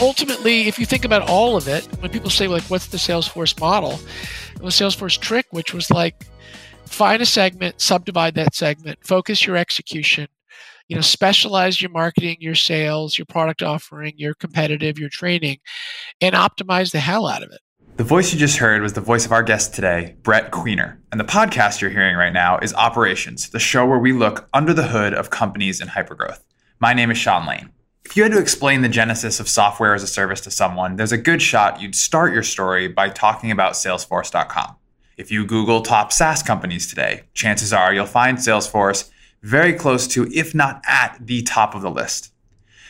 ultimately, if you think about all of it, when people say like, "What's the Salesforce model?" It was Salesforce trick, which was like, find a segment, subdivide that segment, focus your execution, you know, specialize your marketing, your sales, your product offering, your competitive, your training, and optimize the hell out of it. The voice you just heard was the voice of our guest today, Brett Queener. And the podcast you're hearing right now is Operations, the show where we look under the hood of companies in hypergrowth. My name is Sean Lane. If you had to explain the genesis of software as a service to someone, there's a good shot you'd start your story by talking about Salesforce.com. If you Google top SaaS companies today, chances are you'll find Salesforce very close to, if not at, the top of the list.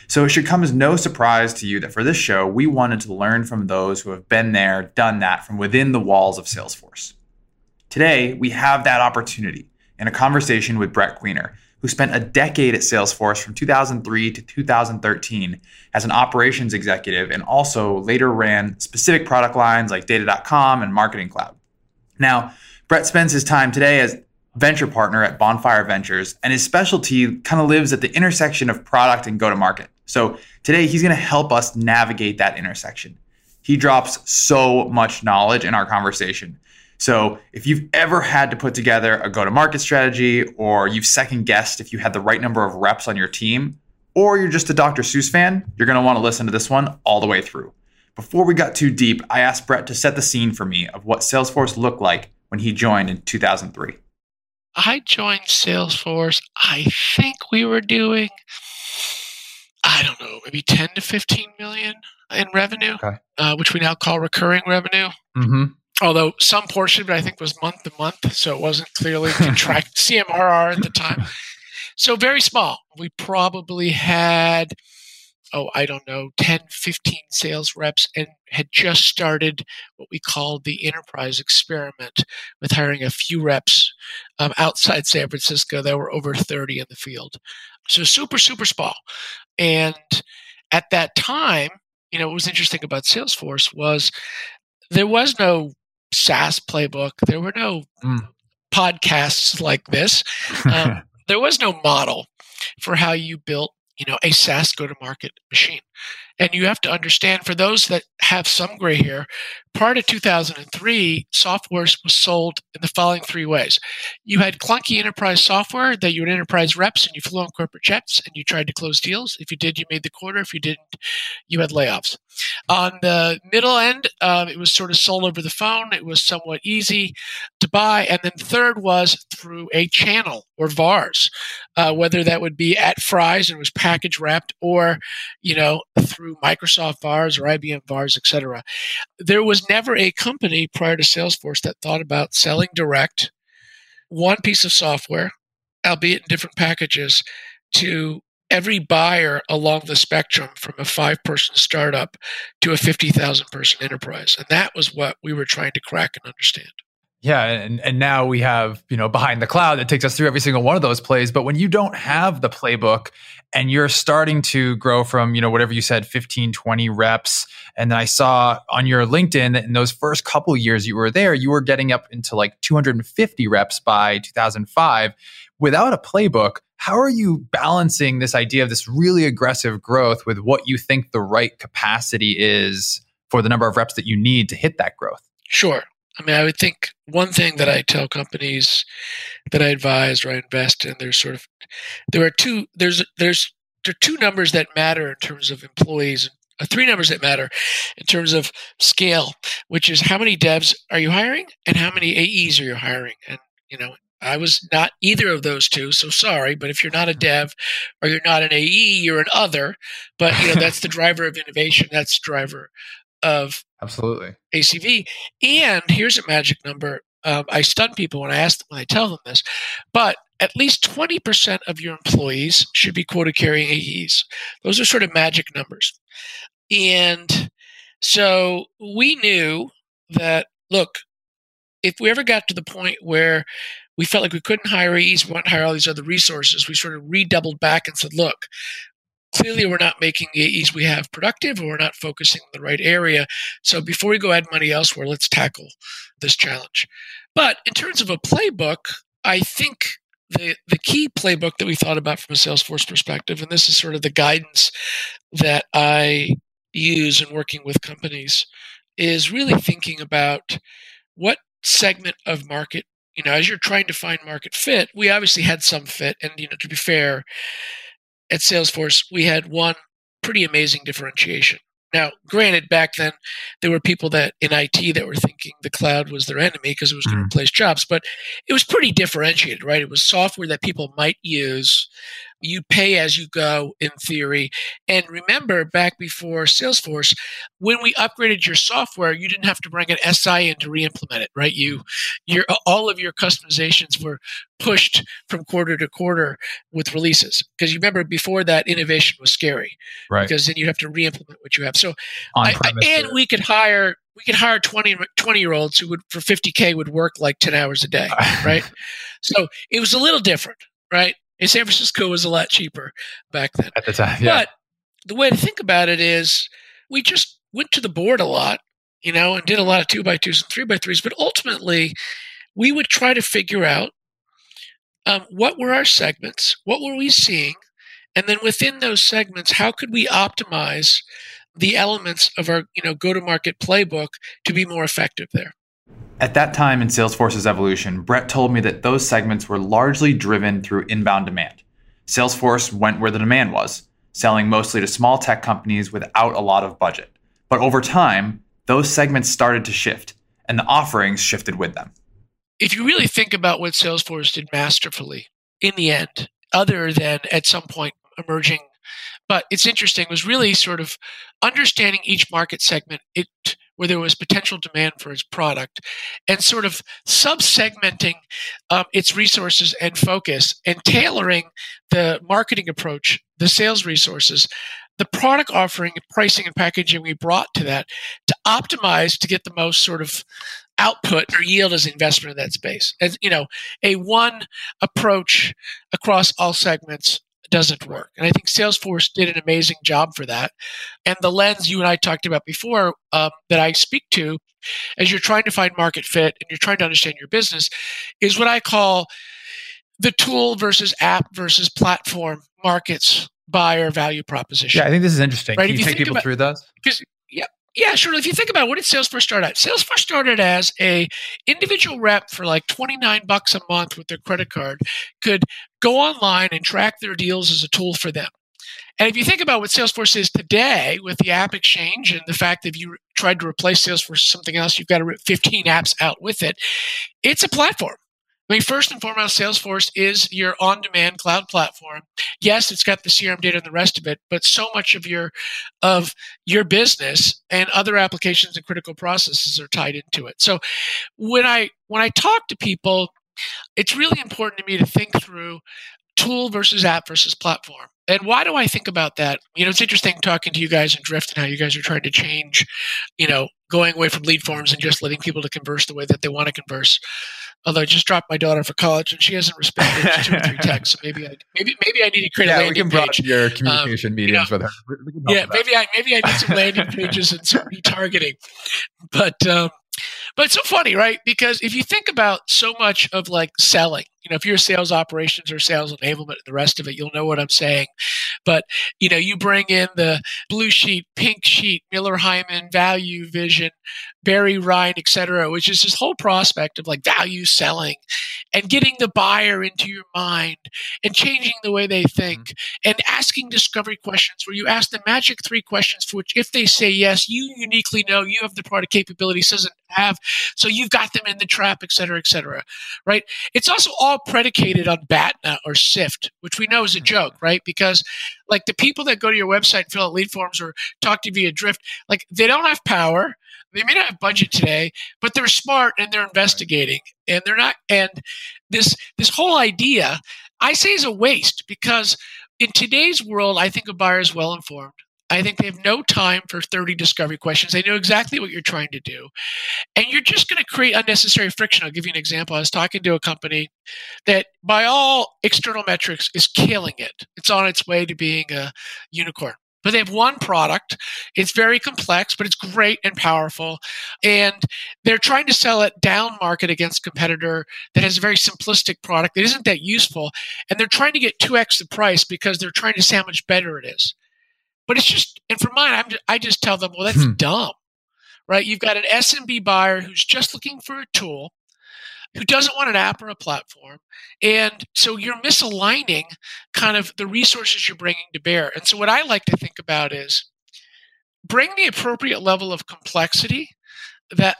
So it should come as no surprise to you that for this show, we wanted to learn from those who have been there, done that from within the walls of Salesforce. Today, we have that opportunity in a conversation with Brett Queener, who spent a decade at Salesforce from 2003 to 2013 as an operations executive and also later ran specific product lines like data.com and marketing cloud. Now, Brett spends his time today as venture partner at Bonfire Ventures, and his specialty kind of lives at the intersection of product and go to market. So today he's going to help us navigate that intersection. He drops so much knowledge in our conversation. So if you've ever had to put together a go to market strategy, or you've second guessed if you had the right number of reps on your team, or you're just a Dr. Seuss fan, you're going to want to listen to this one all the way through. Before we got too deep, I asked Brett to set the scene for me of what Salesforce looked like when he joined in 2003. I joined Salesforce. I think we were doing, I don't know, maybe 10 to 15 million in revenue, okay. uh, which we now call recurring revenue. Mm-hmm although some portion of it I think was month to month, so it wasn't clearly contract CMRR at the time. So very small. We probably had, oh, I don't know, 10, 15 sales reps and had just started what we called the enterprise experiment with hiring a few reps um, outside San Francisco. There were over 30 in the field. So super, super small. And at that time, you know, what was interesting about Salesforce was there was no SaaS playbook. There were no mm. podcasts like this. Um, there was no model for how you built, you know, a SaaS go-to-market machine. And you have to understand, for those that have some gray hair, prior to 2003, software was sold in the following three ways. You had clunky enterprise software that you had enterprise reps and you flew on corporate jets and you tried to close deals. If you did, you made the quarter. If you didn't, you had layoffs. On the middle end, um, it was sort of sold over the phone. It was somewhat easy to buy. And then third was through a channel or VARs, uh, whether that would be at Fry's and was package wrapped or, you know, through Microsoft VARs or IBM VARs, etc. There was never a company prior to Salesforce that thought about selling direct one piece of software, albeit in different packages, to every buyer along the spectrum from a five person startup to a 50,000 person enterprise. And that was what we were trying to crack and understand. Yeah, and, and now we have, you know, behind the cloud that takes us through every single one of those plays. But when you don't have the playbook and you're starting to grow from, you know, whatever you said, 15, 20 reps. And then I saw on your LinkedIn that in those first couple years you were there, you were getting up into like 250 reps by 2005 without a playbook. How are you balancing this idea of this really aggressive growth with what you think the right capacity is for the number of reps that you need to hit that growth? Sure. I mean, I would think one thing that I tell companies that I advise or I invest in, there's sort of there are two there's there's there are two numbers that matter in terms of employees uh, three numbers that matter in terms of scale, which is how many devs are you hiring and how many AEs are you hiring? And you know, I was not either of those two, so sorry. But if you're not a dev or you're not an AE, you're an other. But you know, that's the driver of innovation. That's the driver of absolutely ACV. And here's a magic number. Um, I stun people when I ask them when I tell them this, but at least 20% of your employees should be quota carrying AEs. Those are sort of magic numbers. And so we knew that, look, if we ever got to the point where we felt like we couldn't hire AEs, we wanted to hire all these other resources, we sort of redoubled back and said, look, clearly we're not making the AEs we have productive or we're not focusing in the right area. So before we go add money elsewhere, let's tackle this challenge. But in terms of a playbook, I think the the key playbook that we thought about from a Salesforce perspective, and this is sort of the guidance that I use in working with companies, is really thinking about what segment of market you know as you're trying to find market fit we obviously had some fit and you know to be fair at salesforce we had one pretty amazing differentiation now, granted, back then there were people that in IT that were thinking the cloud was their enemy because it was going to mm-hmm. replace jobs, but it was pretty differentiated, right? It was software that people might use you pay as you go in theory. And remember, back before Salesforce, when we upgraded your software, you didn't have to bring an SI in to re-implement it, right? You, your all of your customizations were pushed from quarter to quarter with releases because you remember before that innovation was scary, right? Because then you have to re-implement what you have. So, I, I, and we could hire we could hire 20, 20 year olds who would for 50k would work like 10 hours a day right so it was a little different right San Francisco was a lot cheaper back then. At the time, yeah. But the way to think about it is we just went to the board a lot, you know, and did a lot of two by twos and three by threes. But ultimately, we would try to figure out um, what were our segments, what were we seeing, and then within those segments, how could we optimize the elements of our, you know, go-to-market playbook to be more effective there. At that time in Salesforce's evolution, Brett told me that those segments were largely driven through inbound demand. Salesforce went where the demand was, selling mostly to small tech companies without a lot of budget. But over time, those segments started to shift, and the offerings shifted with them. If you really think about what Salesforce did masterfully in the end, other than at some point emerging, but it's interesting, was really sort of understanding each market segment. It where there was potential demand for its product and sort of sub-segmenting um, its resources and focus and tailoring the marketing approach the sales resources the product offering pricing and packaging we brought to that to optimize to get the most sort of output or yield as investment in that space. And you know a one approach across all segments doesn't work. And I think Salesforce did an amazing job for that. And the lens you and I talked about before um, that I speak to as you're trying to find market fit and you're trying to understand your business is what I call the tool versus app versus platform markets buyer value proposition. Yeah, I think this is interesting. Right? Can you, you take people about, through those? Because yeah, yeah, sure. If you think about it, what did Salesforce start at? Salesforce started as a individual rep for like 29 bucks a month with their credit card could go online and track their deals as a tool for them. And if you think about what Salesforce is today with the app exchange and the fact that if you tried to replace Salesforce with something else, you've got to rip 15 apps out with it. It's a platform. I mean, first and foremost, Salesforce is your on demand cloud platform. Yes, it's got the CRM data and the rest of it, but so much of your of your business and other applications and critical processes are tied into it. So when I when I talk to people, it's really important to me to think through tool versus app versus platform. And why do I think about that? You know, it's interesting talking to you guys in Drift and how you guys are trying to change, you know, going away from lead forms and just letting people to converse the way that they want to converse. Although I just dropped my daughter for college and she hasn't responded to two or three texts, so maybe I maybe maybe I need to create yeah, a landing we can page. your communication um, meetings you know, with her. Yeah, maybe I maybe I need some landing pages and some retargeting. But um, but it's so funny, right? Because if you think about so much of like selling, you know, if you're sales operations or sales enablement and the rest of it, you'll know what I'm saying. But, you know, you bring in the blue sheet, pink sheet, Miller Heiman, value vision, Barry Rhein, et cetera, which is this whole prospect of like value selling and getting the buyer into your mind and changing the way they think mm-hmm. and asking discovery questions where you ask the magic three questions for which if they say yes, you uniquely know you have the product capabilities doesn't have. So you've got them in the trap, et cetera, et cetera. Right? It's also all predicated on BANT or SIFT, which we know is a mm-hmm. joke, right? Because like the people that go to your website and fill out lead forms or talk to you via Drift, like they don't have power. They may not have budget today, but they're smart and they're investigating and they're not. And this this whole idea, I say, is a waste because in today's world, I think a buyer is well informed. I think they have no time for 30 discovery questions. They know exactly what you're trying to do. And you're just going to create unnecessary friction. I'll give you an example. I was talking to a company that, by all external metrics, is killing it. It's on its way to being a unicorn. But they have one product. It's very complex, but it's great and powerful. And they're trying to sell it down market against competitor that has a very simplistic product that isn't that useful. And they're trying to get 2x the price because they're trying to much better it is. But it's just, and for mine, I'm just, I just tell them, well, that's hmm. dumb, right? You've got an SMB buyer who's just looking for a tool who doesn't want an app or a platform. And so you're misaligning kind of the resources you're bringing to bear. And so what I like to think about is bring the appropriate level of complexity that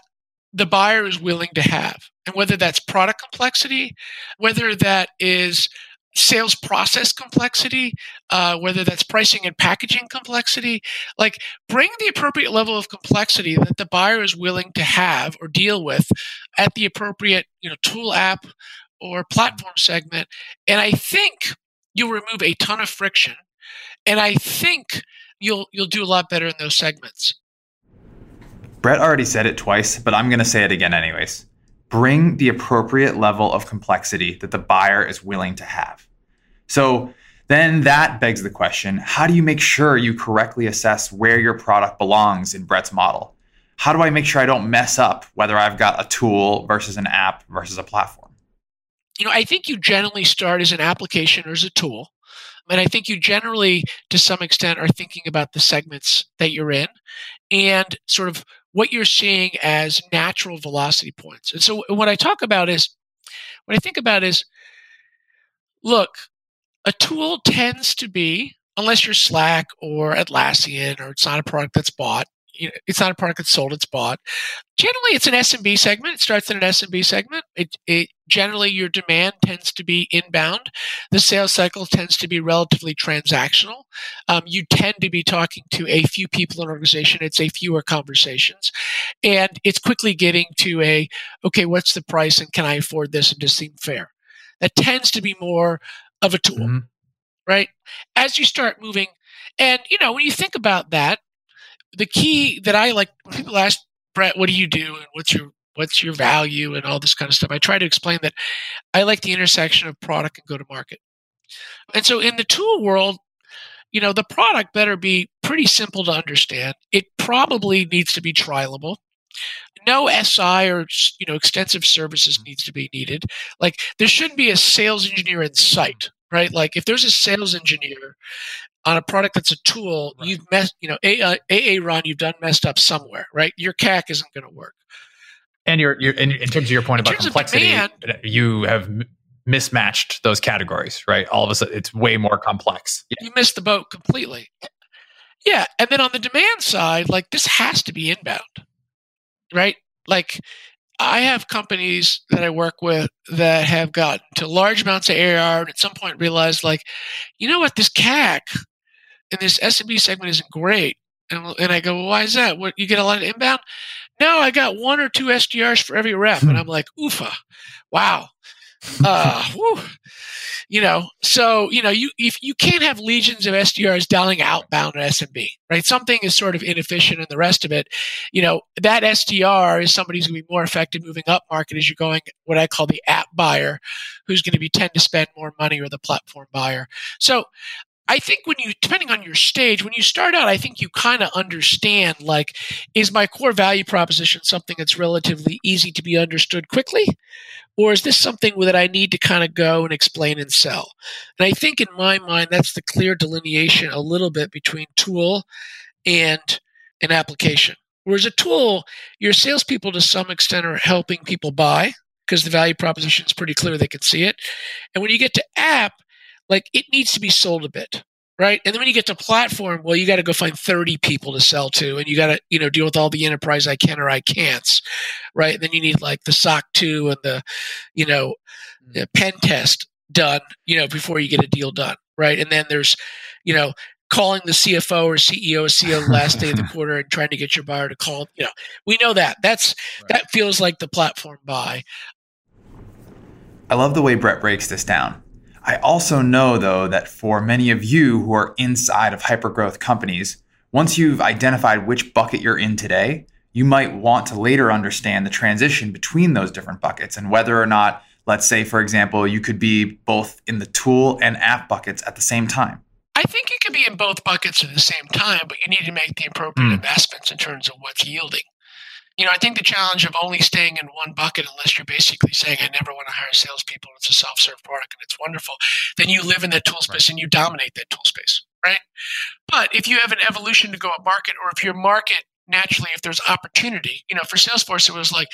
the buyer is willing to have. And whether that's product complexity, whether that is sales process complexity, uh, whether that's pricing and packaging complexity, like bring the appropriate level of complexity that the buyer is willing to have or deal with at the appropriate you know tool app or platform segment, and I think you'll remove a ton of friction, and I think you'll you'll do a lot better in those segments. Brett already said it twice, but I'm going to say it again anyways bring the appropriate level of complexity that the buyer is willing to have. So then that begs the question how do you make sure you correctly assess where your product belongs in Brett's model? How do I make sure I don't mess up whether I've got a tool versus an app versus a platform? You know, I think you generally start as an application or as a tool. And I think you generally, to some extent, are thinking about the segments that you're in and sort of what you're seeing as natural velocity points. And so what I talk about is, what I think about is, look, a tool tends to be, unless you're Slack or Atlassian or it's not a product that's bought, you know, it's not a product that's sold, it's bought. Generally, it's an SMB segment. It starts in an SMB segment. It, it generally your demand tends to be inbound. The sales cycle tends to be relatively transactional. Um, you tend to be talking to a few people in an organization. It's a fewer conversations, and it's quickly getting to a okay, what's the price, and can I afford this, and does seem fair. That tends to be more of a tool, mm-hmm. right? As you start moving, and you know when you think about that, the key that I like when people ask Brett, "What do you do?" and "What's your what's your value?" and all this kind of stuff, I try to explain that I like the intersection of product and go to market. And so in the tool world, you know, the product better be pretty simple to understand. It probably needs to be trialable. No SI or you know extensive services mm-hmm. needs to be needed. Like there shouldn't be a sales engineer in sight, right? Like if there's a sales engineer on a product that's a tool, right. you've messed, you know, AA, uh, AA run, you've done messed up somewhere, right? Your CAC isn't going to work. And you're, you're in, in, terms of your point in about complexity, demand, uh, you have mismatched those categories, right? All of a sudden, it's way more complex. Yeah. You missed the boat completely. Yeah, and then on the demand side, like this has to be inbound, right? Like I have companies that I work with that have gotten to large amounts of AR and at some point realized, like, you know what, this CAC and this SMB segment isn't great. And, and I go, well, why is that? What you get a lot of inbound? No, I got one or two SDRs for every rep, and I'm like, oofa, wow, uh, whew you know, so you know, you if you can't have legions of SDRs dialing outbound at SMB, right? Something is sort of inefficient in the rest of it. You know, that SDR is somebody who's going to be more effective moving up market as you're going what I call the app buyer, who's going to be tend to spend more money or the platform buyer. So I think when you, depending on your stage, when you start out, I think you kind of understand like, is my core value proposition something that's relatively easy to be understood quickly? Or is this something that I need to kind of go and explain and sell? And I think in my mind, that's the clear delineation a little bit between tool and an application. Whereas a tool, your salespeople to some extent are helping people buy because the value proposition is pretty clear, they can see it. And when you get to app, like it needs to be sold a bit right? And then when you get to platform well you got to go find 30 people to sell to and you got to you know deal with all the enterprise i can or i can't right? And then you need like the soc 2 and the you know the mm. pen test done you know before you get a deal done right? And then there's you know calling the cfo or ceo or ceo last day of the quarter and trying to get your buyer to call you know we know that. That's right. that feels like the platform buy. I love the way brett breaks this down I also know, though, that for many of you who are inside of hypergrowth companies, Once you've identified which bucket you're in today, you might want to later understand the transition between those different buckets and whether or not, let's say, for example, you could be both in the tool and app buckets at the same time. I think you can be in both buckets at the same time, but you need to make the appropriate mm. investments in terms of what's yielding. You know, I think the challenge of only staying in one bucket, unless you're basically saying, I never want to hire salespeople, it's a self serve product and it's wonderful, then you live in that tool space right. and you dominate that tool space, right? But if you have an evolution to go up market, or if your market naturally, if there's opportunity, you know, for Salesforce, it was like,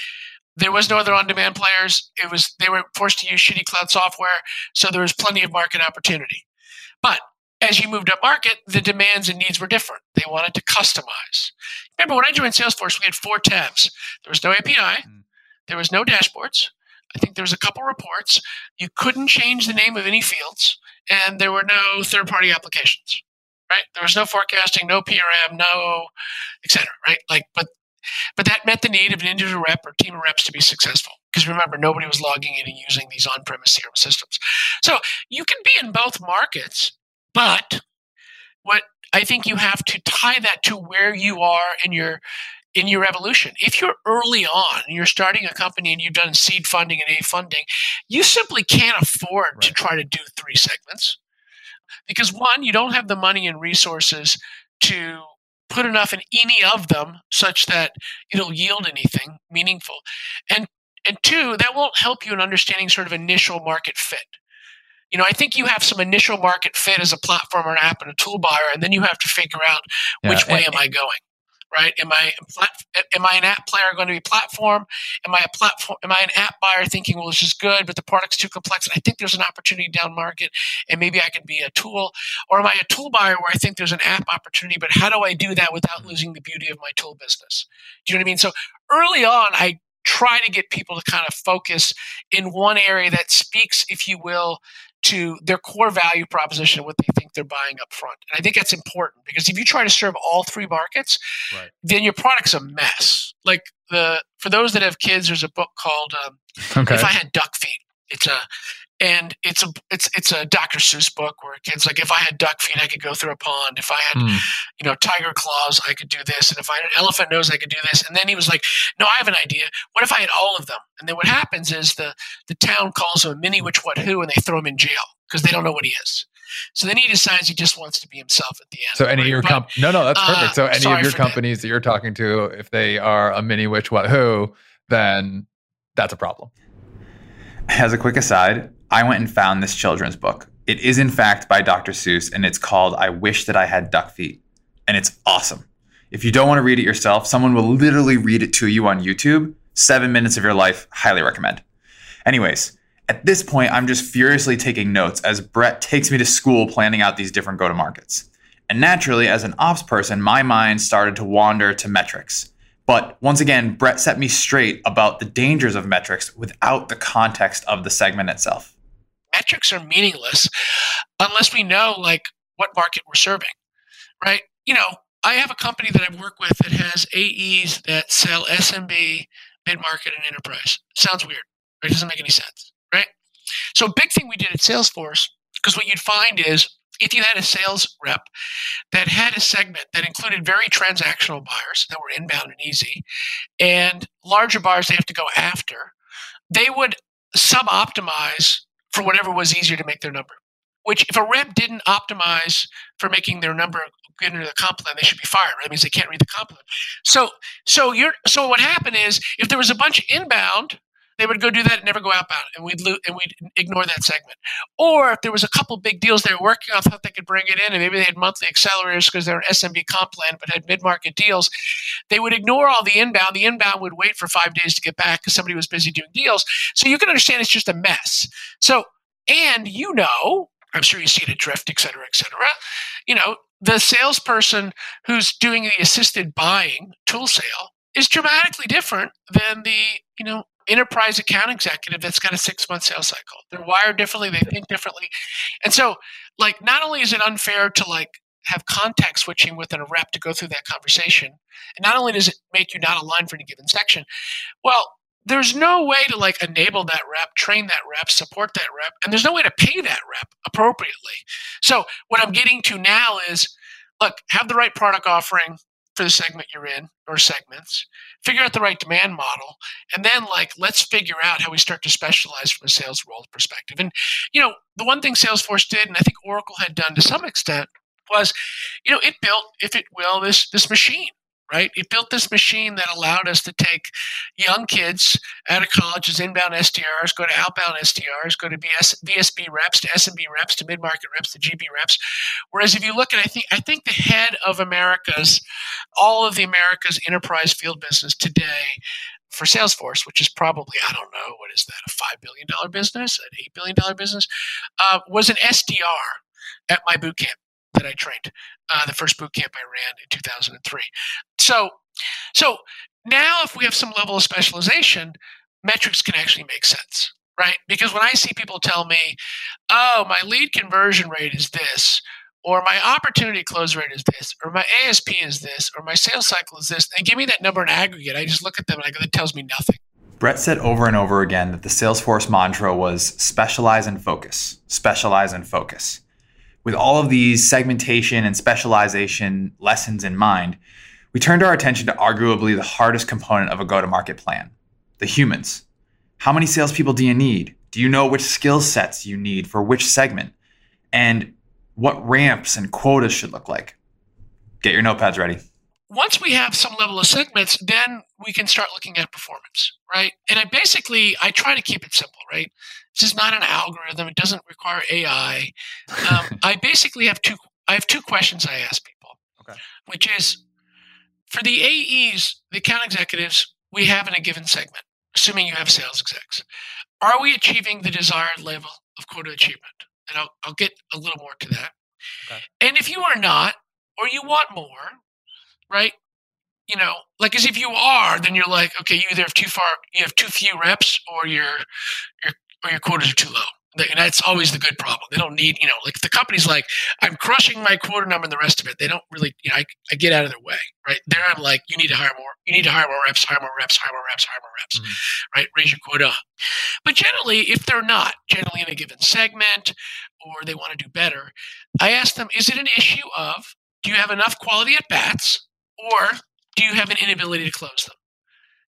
there was no other on-demand players. It was they were forced to use shitty cloud software, so there was plenty of market opportunity. But as you moved up market, the demands and needs were different. They wanted to customize. Remember, when I joined Salesforce, we had four tabs. There was no API, mm. there was no dashboards. I think there was a couple reports. You couldn't change the name of any fields, and there were no third-party applications. Right? There was no forecasting, no PRM, no etc. Right? Like, but but that met the need of an individual rep or team of reps to be successful. Because remember, nobody was logging in and using these on-premise CRM systems. So you can be in both markets but what I think you have to tie that to where you are in your in your evolution. If you're early on and you're starting a company and you've done seed funding and A funding, you simply can't afford right. to try to do three segments. Because one, you don't have the money and resources to put enough in any of them such that it'll yield anything meaningful. And and two, that won't help you in understanding sort of initial market fit you know, I think you have some initial market fit as a platform or an app and a tool buyer, and then you have to figure out which yeah. way am I going, right? Am I am I an app player going to be platform? Am I a platform? Am I an app buyer thinking, well, this is good, but the product's too complex, and I think there's an opportunity down market, and maybe I could be a tool, or am I a tool buyer where I think there's an app opportunity, but how do I do that without losing the beauty of my tool business? Do you know what I mean? So early on, I try to get people to kind of focus in one area that speaks, if you will, to their core value proposition, what they think they're buying up front. And I think that's important because if you try to serve all three markets, right. then your product's a mess. Like the for those that have kids, there's a book called um, okay. "If I Had Duck Feet." It's a and it's a it's it's a Dr. Seuss book where kids like if I had duck feet, I could go through a pond. If I had mm. you know tiger claws, I could do this, and if I had an elephant nose, I could do this. And then he was like, "No, I have an idea. What if I had all of them?" And then what happens is the the town calls him a mini which what who, and they throw him in jail because they don't know what he is. So then he decides he just wants to be himself at the end. So any right? of your comp- no no that's perfect. So uh, any of your companies that. that you're talking to, if they are a mini which what who, then that's a problem. As a quick aside, I went and found this children's book. It is, in fact, by Dr. Seuss, and it's called I Wish That I Had Duck Feet. And it's awesome. If you don't want to read it yourself, someone will literally read it to you on YouTube. Seven minutes of your life, highly recommend. Anyways, at this point, I'm just furiously taking notes as Brett takes me to school planning out these different go to markets. And naturally, as an ops person, my mind started to wander to metrics. But once again, Brett set me straight about the dangers of metrics without the context of the segment itself metrics are meaningless unless we know like what market we're serving, right? You know, I have a company that I work with that has AEs that sell SMB, mid market, and enterprise. Sounds weird, right? It doesn't make any sense, right? So, big thing we did at Salesforce, because what you'd find is if you had a sales rep that had a segment that included very transactional buyers that were inbound and easy, and larger buyers they have to go after, they would sub optimize for whatever was easier to make their number. Which, if a rep didn't optimize for making their number get into the comp plan, they should be fired. That means they can't read the comp plan. So, so you're so what happened is if there was a bunch of inbound, they would go do that and never go outbound, and we'd lo- and we'd ignore that segment. Or if there was a couple big deals they were working on, thought they could bring it in, and maybe they had monthly accelerators because they're an SMB comp plan, but had mid market deals, they would ignore all the inbound. The inbound would wait for five days to get back because somebody was busy doing deals. So you can understand it's just a mess. So and you know, I'm sure you see it at Drift, et cetera, et cetera. You know, the salesperson who's doing the assisted buying tool sale is dramatically different than the, you know, enterprise account executive that's got a six month sales cycle. They're wired differently, they think differently. And so, like, not only is it unfair to like have contact switching within a rep to go through that conversation, and not only does it make you not aligned for any given section, well, there's no way to like enable that rep, train that rep, support that rep, and there's no way to pay that rep appropriately. So what I'm getting to now is look, have the right product offering for the segment you're in or segments, figure out the right demand model, and then like let's figure out how we start to specialize from a sales role perspective. And you know, the one thing Salesforce did, and I think Oracle had done to some extent, was, you know, it built, if it will, this this machine right? It built this machine that allowed us to take young kids out of college as inbound SDRs, go to outbound SDRs, go to BS, VSB reps, to SMB reps, to mid-market reps, to GB reps. Whereas if you look at, I think, I think the head of America's, all of the America's enterprise field business today for Salesforce, which is probably, I don't know, what is that, a $5 billion business, an $8 billion business, uh, was an SDR at my boot camp that I trained, uh, the first boot camp I ran in 2003. So, so now if we have some level of specialization, metrics can actually make sense, right? Because when I see people tell me, "Oh, my lead conversion rate is this," or my opportunity close rate is this, or my ASP is this, or my sales cycle is this, and give me that number in aggregate, I just look at them and I go, "That tells me nothing." Brett said over and over again that the Salesforce mantra was specialize and focus, specialize and focus with all of these segmentation and specialization lessons in mind, we turned our attention to arguably the hardest component of a go to market plan the humans. How many salespeople do you need? Do you know which skill sets you need for which segment? And what ramps and quotas should look like? Get your notepads ready. Once we have some level of segments, then we can start looking at performance, right? And I basically I try to keep it simple, right? This is not an algorithm. It doesn't require AI. Um, I basically have two. I have two questions I ask people, okay. which is for the AEs, the account executives we have in a given segment, assuming you have sales execs, are we achieving the desired level of quota achievement? And I'll, I'll get a little more to that. Okay. And if you are not, or you want more, right? You know, like as if you are, then you're like, okay, you either have too far, you have too few reps, or you're you're or your quotas are too low. And that's always the good problem. They don't need, you know, like the company's like, I'm crushing my quota number and the rest of it. They don't really, you know, I, I get out of their way, right? There I'm like, you need to hire more. You need to hire more reps, hire more reps, hire more reps, hire more reps, mm-hmm. right? Raise your quota. But generally, if they're not, generally in a given segment or they want to do better, I ask them, is it an issue of, do you have enough quality at bats or do you have an inability to close them?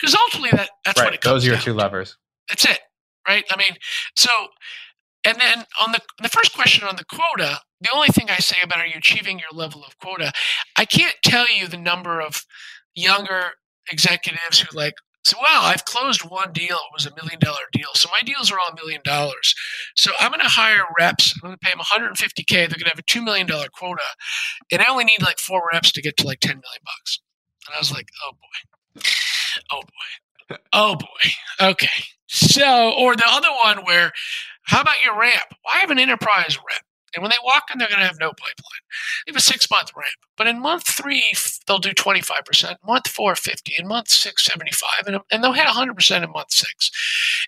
Because ultimately that, that's right. what it comes Those are your down two levers. That's it right? I mean, so, and then on the the first question on the quota, the only thing I say about are you achieving your level of quota, I can't tell you the number of younger executives who like so well i've closed one deal it was a million dollar deal so my deals are all a million dollars. So i'm going to hire reps i'm going to pay them 150k they're going to have a $2 million quota and i only need like four reps to get to like 10 million bucks. And i was like oh boy. Oh boy oh boy okay so, or the other one where, how about your ramp? I have an enterprise rep. And when they walk in, they're going to have no pipeline. They have a six month ramp. But in month three, they'll do 25%, month four, 50, in month six, 75, and, and they'll hit 100% in month six.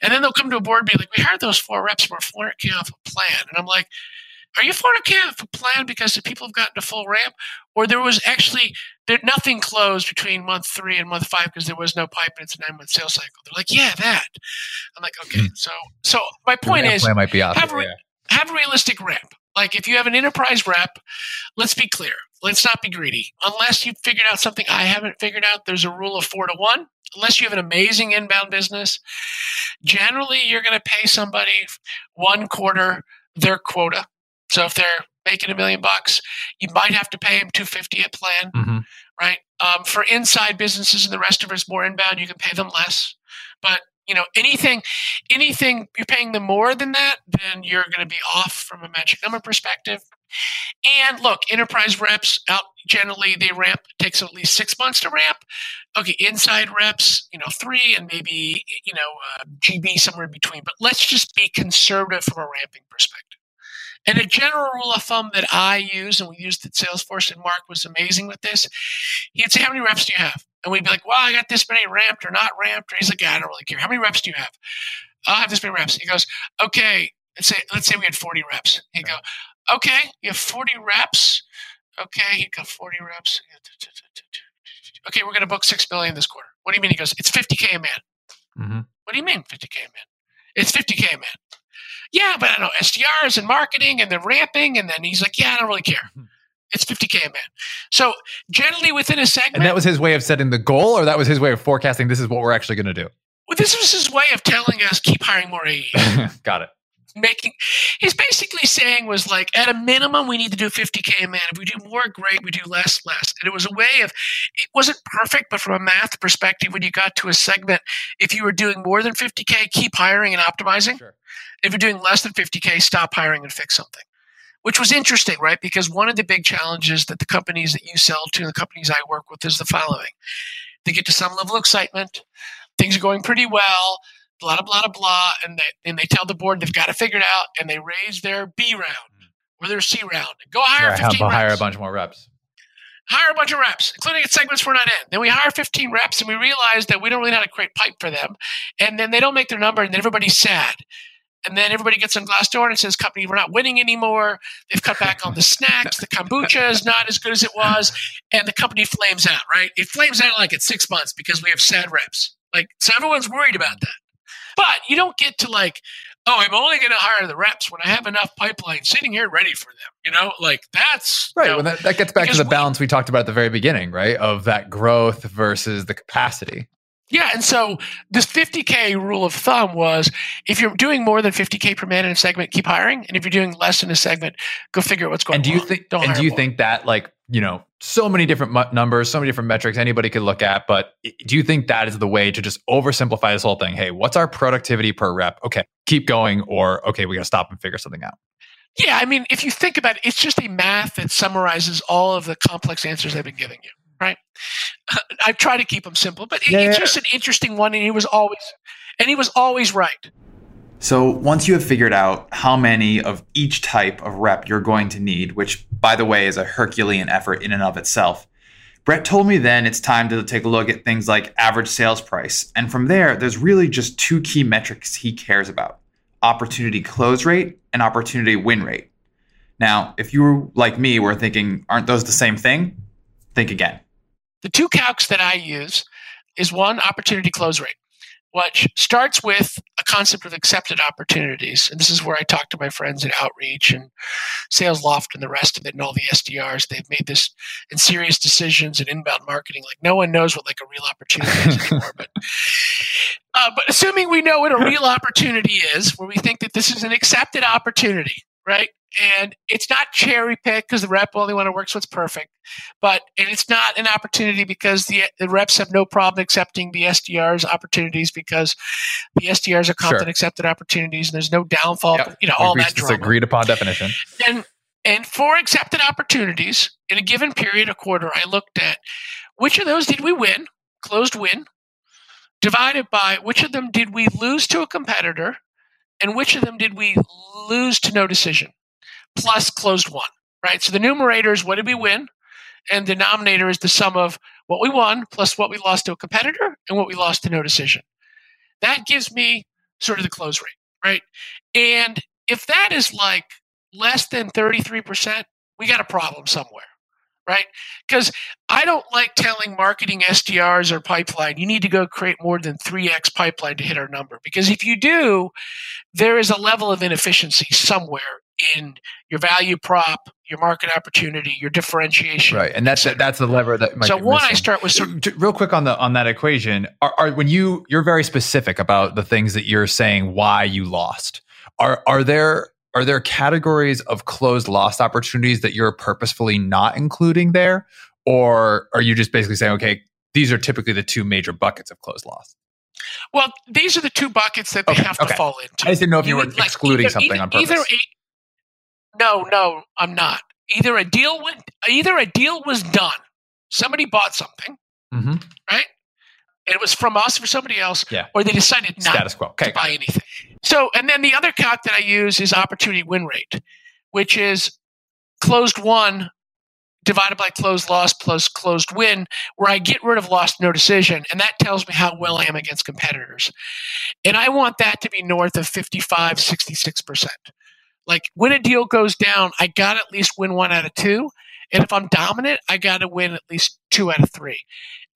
And then they'll come to a board and be like, we hired those four reps for 400K off a plan. And I'm like, are you 400K off a plan because the people have gotten a full ramp? Or there was actually there, nothing closed between month three and month five because there was no pipe and it's a nine month sales cycle. They're like, yeah, that. I'm like, okay, hmm. so so my point is, might be have, re- yeah. have a realistic ramp. Like if you have an enterprise rep, let's be clear. Let's not be greedy. Unless you've figured out something I haven't figured out, there's a rule of four to one. Unless you have an amazing inbound business, generally you're going to pay somebody one quarter their quota. So if they're making a million bucks, you might have to pay them 250 a plan, mm-hmm. right? Um, for inside businesses and the rest of us more inbound, you can pay them less. But you know anything anything you're paying them more than that then you're going to be off from a magic number perspective and look enterprise reps out generally they ramp takes at least six months to ramp okay inside reps you know three and maybe you know uh, gb somewhere in between but let's just be conservative from a ramping perspective and a general rule of thumb that I use, and we used at Salesforce, and Mark was amazing with this. He'd say, How many reps do you have? And we'd be like, Well, I got this many ramped or not ramped. Or he's like, yeah, I don't really care. How many reps do you have? I'll have this many reps. He goes, Okay, let's say, let's say we had 40 reps. He'd go, Okay, you have 40 reps. Okay, you got 40 reps. Okay, we're going to book 6 million this quarter. What do you mean? He goes, It's 50K a man. Mm-hmm. What do you mean 50K a man? It's 50K a man yeah, but I know SDRs and marketing and the ramping. And then he's like, yeah, I don't really care. Hmm. It's 50K a man. So generally within a segment. And that was his way of setting the goal, or that was his way of forecasting this is what we're actually going to do? Well, this was his way of telling us keep hiring more AEs. Got it. Making he's basically saying was like at a minimum we need to do 50k a man. If we do more, great. We do less, less. And it was a way of it wasn't perfect, but from a math perspective, when you got to a segment, if you were doing more than 50k, keep hiring and optimizing. Sure. If you're doing less than 50k, stop hiring and fix something which was interesting, right? Because one of the big challenges that the companies that you sell to, the companies I work with, is the following: they get to some level of excitement, things are going pretty well, blah blah blah blah, and they and they tell the board they've got to figure it out, and they raise their B round hmm. or their C round, go hire yeah, 15 reps. hire a bunch more reps. Hire a bunch of reps, including at segments we're not in. Then we hire 15 reps, and we realize that we don't really know how to create pipe for them, and then they don't make their number, and then everybody's sad and then everybody gets on Glassdoor and says, "Company, we're not winning anymore. They've cut back on the snacks. The kombucha is not as good as it was, and the company flames out. Right? It flames out like at six months because we have sad reps. Like so, everyone's worried about that. But you don't get to like, oh, I'm only going to hire the reps when I have enough pipeline sitting here ready for them. You know, like that's right. You know, well, that, that gets back to the balance we, we talked about at the very beginning, right? Of that growth versus the capacity. Yeah, and so this 50k rule of thumb was if you're doing more than 50k per man in a segment, keep hiring, and if you're doing less in a segment, go figure out what's going. On. And do you wrong. think? Don't and do you more. think that like you know so many different mu- numbers, so many different metrics anybody could look at, but do you think that is the way to just oversimplify this whole thing? Hey, what's our productivity per rep? Okay, keep going, or okay, we got to stop and figure something out. Yeah, I mean, if you think about it, it's just a math that summarizes all of the complex answers I've been giving you right? I try to keep them simple, but yeah, it's just an interesting one, and he was always, and he was always right. So once you have figured out how many of each type of rep you're going to need, which by the way is a Herculean effort in and of itself, Brett told me then it's time to take a look at things like average sales price. And from there, there's really just two key metrics he cares about opportunity close rate and opportunity win rate. Now, if you were like me, were thinking, aren't those the same thing? Think again. The two calcs that I use is one opportunity close rate, which starts with a concept of accepted opportunities. And this is where I talk to my friends at Outreach and SalesLoft and the rest of it and all the SDRs. They've made this in SiriusDecisions in inbound marketing. Like no one knows what like a real opportunity is anymore. But uh, but assuming we know what a real opportunity is, where we think that this is an accepted opportunity, right? And it's not cherry picked because the rep only want to work so it's perfect but and it's not an opportunity because the, the reps have no problem accepting the sdr's opportunities because the sdrs are confident sure. accepted opportunities and there's no downfall yep. you know we all that drama. agreed upon definition and and for accepted opportunities in a given period a quarter i looked at which of those did we win closed win divided by which of them did we lose to a competitor and which of them did we lose to no decision plus closed won, right? So the numerator is what did we win? And denominator is the sum of what we won plus what we lost to a competitor and what we lost to no decision. That gives me sort of the close rate, right? And if that is like less than 33%, we got a problem somewhere, right? Because I don't like telling marketing SDRs or pipeline, you need to go create more than 3x pipeline to hit our number. Because if you do, there is a level of inefficiency somewhere in your value prop, your market opportunity, your differentiation. Right, and that's that's the lever that. so one, I start with some- real quick on the on that equation. Are, are when you you're very specific about the things that you're saying why you lost. Are are there are there categories of closed lost opportunities that you're purposefully not including there, or are you just basically saying, okay, these are typically the two major buckets of closed loss? Well, these are the two buckets that they okay, have to okay. fall into. I just didn't know if you, you were excluding either, something either, on purpose. Either no, no, I'm not. Either a deal went, either a deal was done. Somebody bought something, mm-hmm. right? And it was from us for somebody else, yeah. or they decided not Status quo. Okay. to buy anything. So, and then the other calc that I use is opportunity win rate, which is closed won divided by closed loss plus closed win, where I get rid of lost no decision. And that tells me how well I am against competitors. And I want that to be north of 55, 66%. Like when a deal goes down, I got to at least win one out of two. And if I'm dominant, I got to win at least two out of three.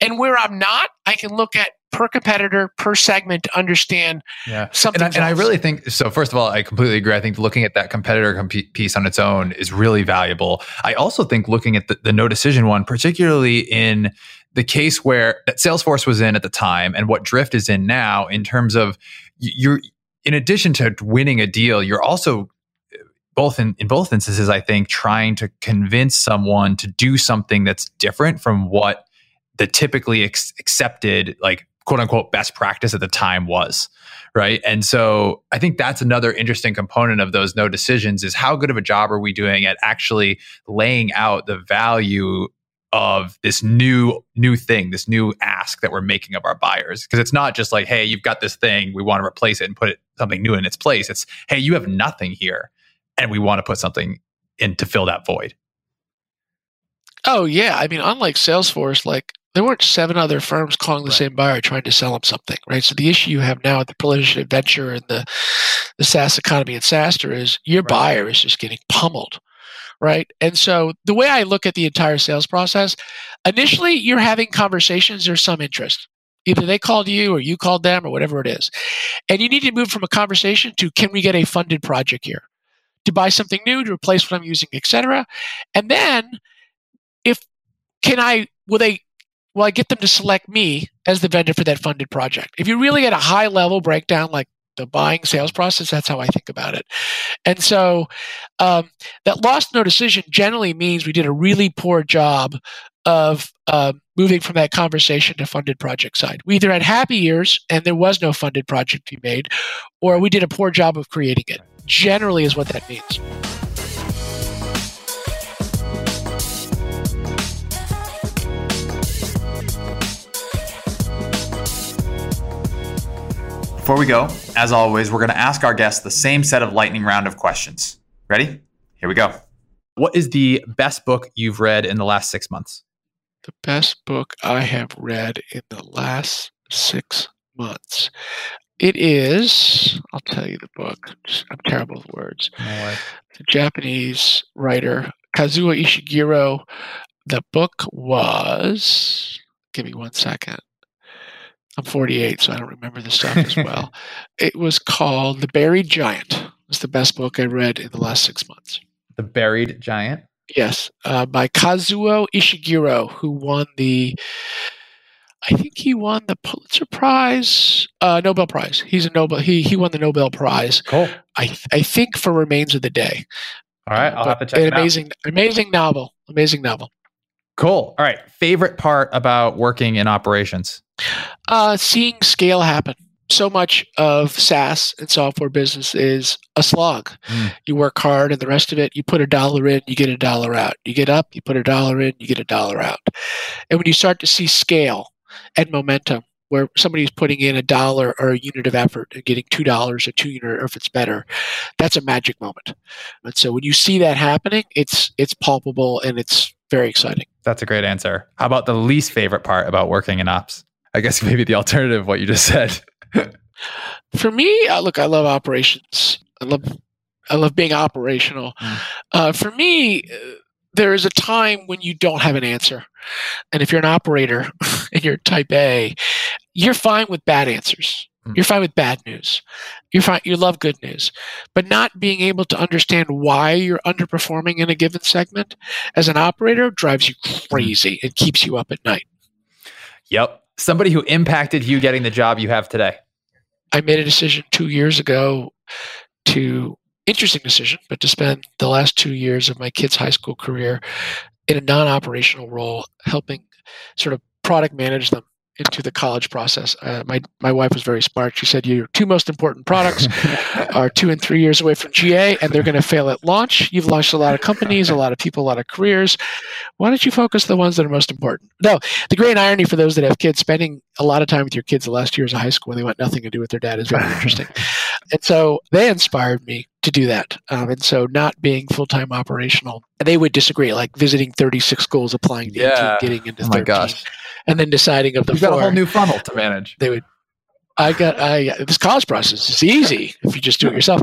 And where I'm not, I can look at per competitor, per segment to understand yeah. something. And I, and I, really think so. First of all, I completely agree. I think looking at that competitor comp- piece on its own is really valuable. I also think looking at the, the no decision one, particularly in the case where that Salesforce was in at the time and what Drift is in now, in terms of you're in addition to winning a deal, you're also both in, in both instances, I think, trying to convince someone to do something that's different from what the typically ex- accepted, like quote unquote, best practice at the time was. Right. And so I think that's another interesting component of those no decisions is how good of a job are we doing at actually laying out the value of this new new thing this new ask that we're making of our buyers because it's not just like hey you've got this thing we want to replace it and put it, something new in its place it's hey you have nothing here and we want to put something in to fill that void. Oh yeah, I mean, unlike Salesforce, like there weren't seven other firms calling the right. same buyer trying to sell them something, right? So the issue you have now with the proliferation of venture and the the SaaS economy and SaaStr is your right. buyer is just getting pummeled, right? And so the way I look at the entire sales process, initially you're having conversations. There's some interest. Either they called you or you called them or whatever it is. And you need to move from a conversation to can we get a funded project here? To buy something new to replace what I'm using, etc. And then if can I will they will I get them to select me as the vendor for that funded project? If you really at a high level breakdown like the buying sales process, that's how I think about it. And so um, that lost no decision generally means we did a really poor job of uh, moving from that conversation to funded project side. We either had happy ears and there was no funded project to be made, or we did a poor job of creating it generally is what that means. Before we go, as always, we're going to ask our guests the same set of lightning round of questions. Ready? Here we go. What is the best book you've read in the last six months? The best book I have read in the last six months. It is, I'll tell you the book. I'm terrible with words. The Japanese writer, Kazuo Ishiguro. The book was, give me one second. I'm 48, so I don't remember the stuff as well. It was called The Buried Giant. It's the best book I read in the last six months. The Buried Giant? Yes, uh, by Kazuo Ishiguro, who won the think he won the Pulitzer Prize, uh, Nobel Prize. He's a Nobel. He he won the Nobel Prize. Cool. I I think for Remains of the Day. All right, I'll have to check. An amazing, out. amazing novel. Amazing novel. Cool. All right. Favorite part about working in operations? Uh, seeing scale happen. So much of SaaS and software business is a slog. Mm. You work hard, and the rest of it, you put a dollar in, you get a dollar out. You get up, you put a dollar in, you get a dollar out. And when you start to see scale and momentum where somebody's putting in a dollar or a unit of effort and getting two dollars or two unit or if it's better that's a magic moment. And so when you see that happening it's it's palpable and it's very exciting. That's a great answer. How about the least favorite part about working in ops? I guess maybe the alternative of what you just said. For me uh, look i love operations. I love i love being operational. Mm. uh, for me uh, there is a time when you don't have an answer. And if you're an operator and you're type A, you're fine with bad answers. Mm. You're fine with bad news. You're fine. You love good news, but not being able to understand why you're underperforming in a given segment as an operator drives you hmm. crazy and keeps you up at night. Yep. Somebody who impacted you getting the job you have today. I made a decision two years ago to interesting decision, but to spend the last two years of my kids' high school career in a non operational role, helping sort of product manage them into the college process. Uh, my my wife was very smart. She said your two most important products are two and three years away from GA, and they're going to fail at launch. You've launched a lot of companies, a lot of people, a lot of careers. Why don't you focus the ones that are most important? No, the great irony for those that have kids, spending a lot of time with your kids the last years of high school when they want nothing to do with their dad is very interesting. and so they inspired me to do that. Um, and so not being full time operational, they would disagree, like visiting 36 schools, applying to yeah. 18, getting into oh 13. Gosh and then deciding of the You've got a whole new funnel to manage. They would. I got I this college process is easy if you just do it yourself.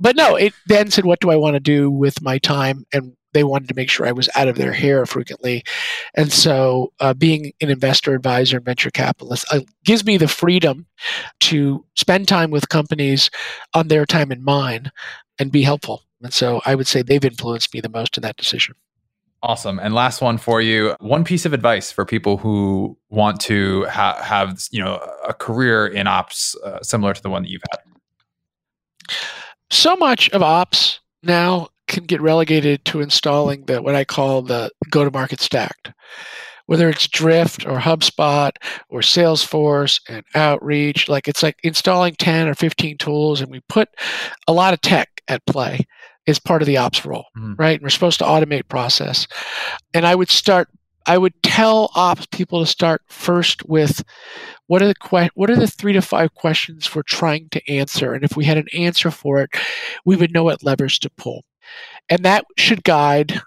But no, it then said, what do I want to do with my time? And they wanted to make sure I was out of their hair frequently. And so, uh, being an investor advisor and venture capitalist uh, gives me the freedom to spend time with companies on their time and mine and be helpful. And so, I would say they've influenced me the most in that decision. Awesome. And last one for you. One piece of advice for people who want to ha- have, you know, a career in ops uh, similar to the one that you've had. So much of ops now can get relegated to installing the what I call the go-to-market stack. Whether it's Drift or HubSpot or Salesforce and Outreach, like it's like installing 10 or 15 tools and we put a lot of tech at play is part of the ops role, mm-hmm. right? And we're supposed to automate process. And I would start I would tell ops people to start first with what are the que- what are the three to five questions we're trying to answer, and if we had an answer for it, we would know what levers to pull, and that should guide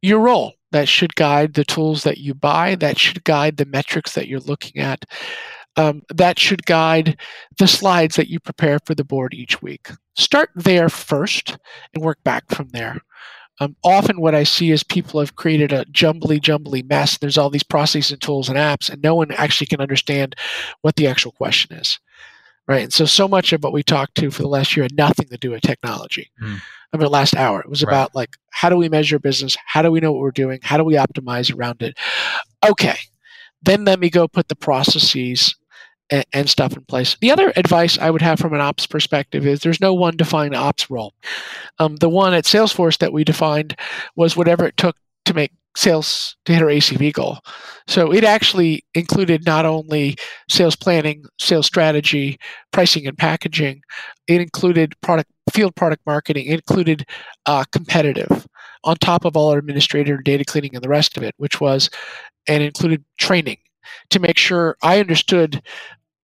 your role. That should guide the tools that you buy. That should guide the metrics that you're looking at. Um, that should guide the slides that you prepare for the board each week. Start there first and work back from there. Um, often, what I see is people have created a jumbly, jumbly mess. There's all these processing tools and apps, and no one actually can understand what the actual question is. Right. And so, so much of what we talked to for the last year had nothing to do with technology. Mm. I mean, the last hour, it was right. about like, how do we measure business? How do we know what we're doing? How do we optimize around it? Okay. Then let me go put the processes and, and, stuff in place. The other advice I would have from an ops perspective is there's no one defined ops role. Um, the one at Salesforce that we defined was whatever it took to make sales to hit our ACV goal. So it actually included not only sales planning, sales strategy, pricing and packaging. It included product field product marketing. It included uh, competitive on top of all our administrator data cleaning and the rest of it, which was and included training to make sure I understood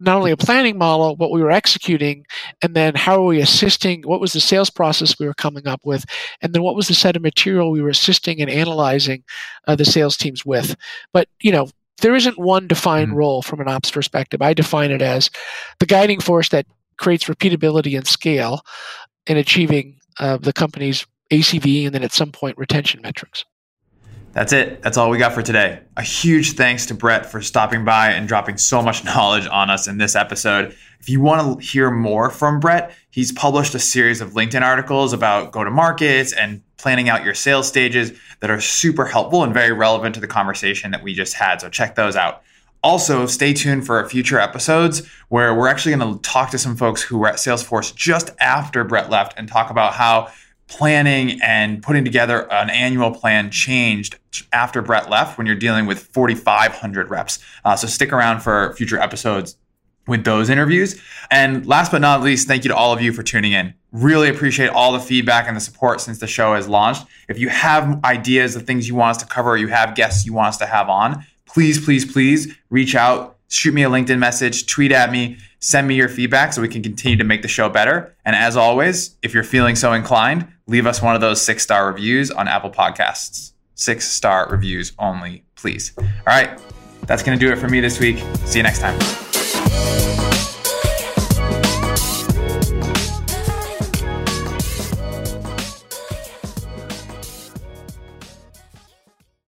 not only a planning model, what we were executing, and then how are we assisting? What was the sales process we were coming up with? And then what was the set of material we were assisting and analyzing uh, the sales teams with? But, you know, there isn't one defined mm-hmm. role from an ops perspective. I define it as the guiding force that creates repeatability and scale in achieving uh, the company's ACV and then at some point retention metrics. That's it. That's all we got for today. A huge thanks to Brett for stopping by and dropping so much knowledge on us in this episode. If you want to hear more from Brett, he's published a series of LinkedIn articles about go to markets and planning out your sales stages that are super helpful and very relevant to the conversation that we just had. So check those out. Also, stay tuned for future episodes where we're actually going to talk to some folks who were at Salesforce just after Brett left and talk about how planning and putting together an annual plan changed after Brett left when you're dealing with 4,500 reps. Uh, so stick around for future episodes with those interviews. And last but not least, thank you to all of you for tuning in. Really appreciate all the feedback and the support since the show has launched. If you have ideas of things you want us to cover, or you have guests you want us to have on, please, please, please reach out, shoot me a LinkedIn message, tweet at me Send me your feedback so we can continue to make the show better. And as always, if you're feeling so inclined, leave us one of those six star reviews on Apple Podcasts. Six star reviews only, please. All right, that's going to do it for me this week. See you next time.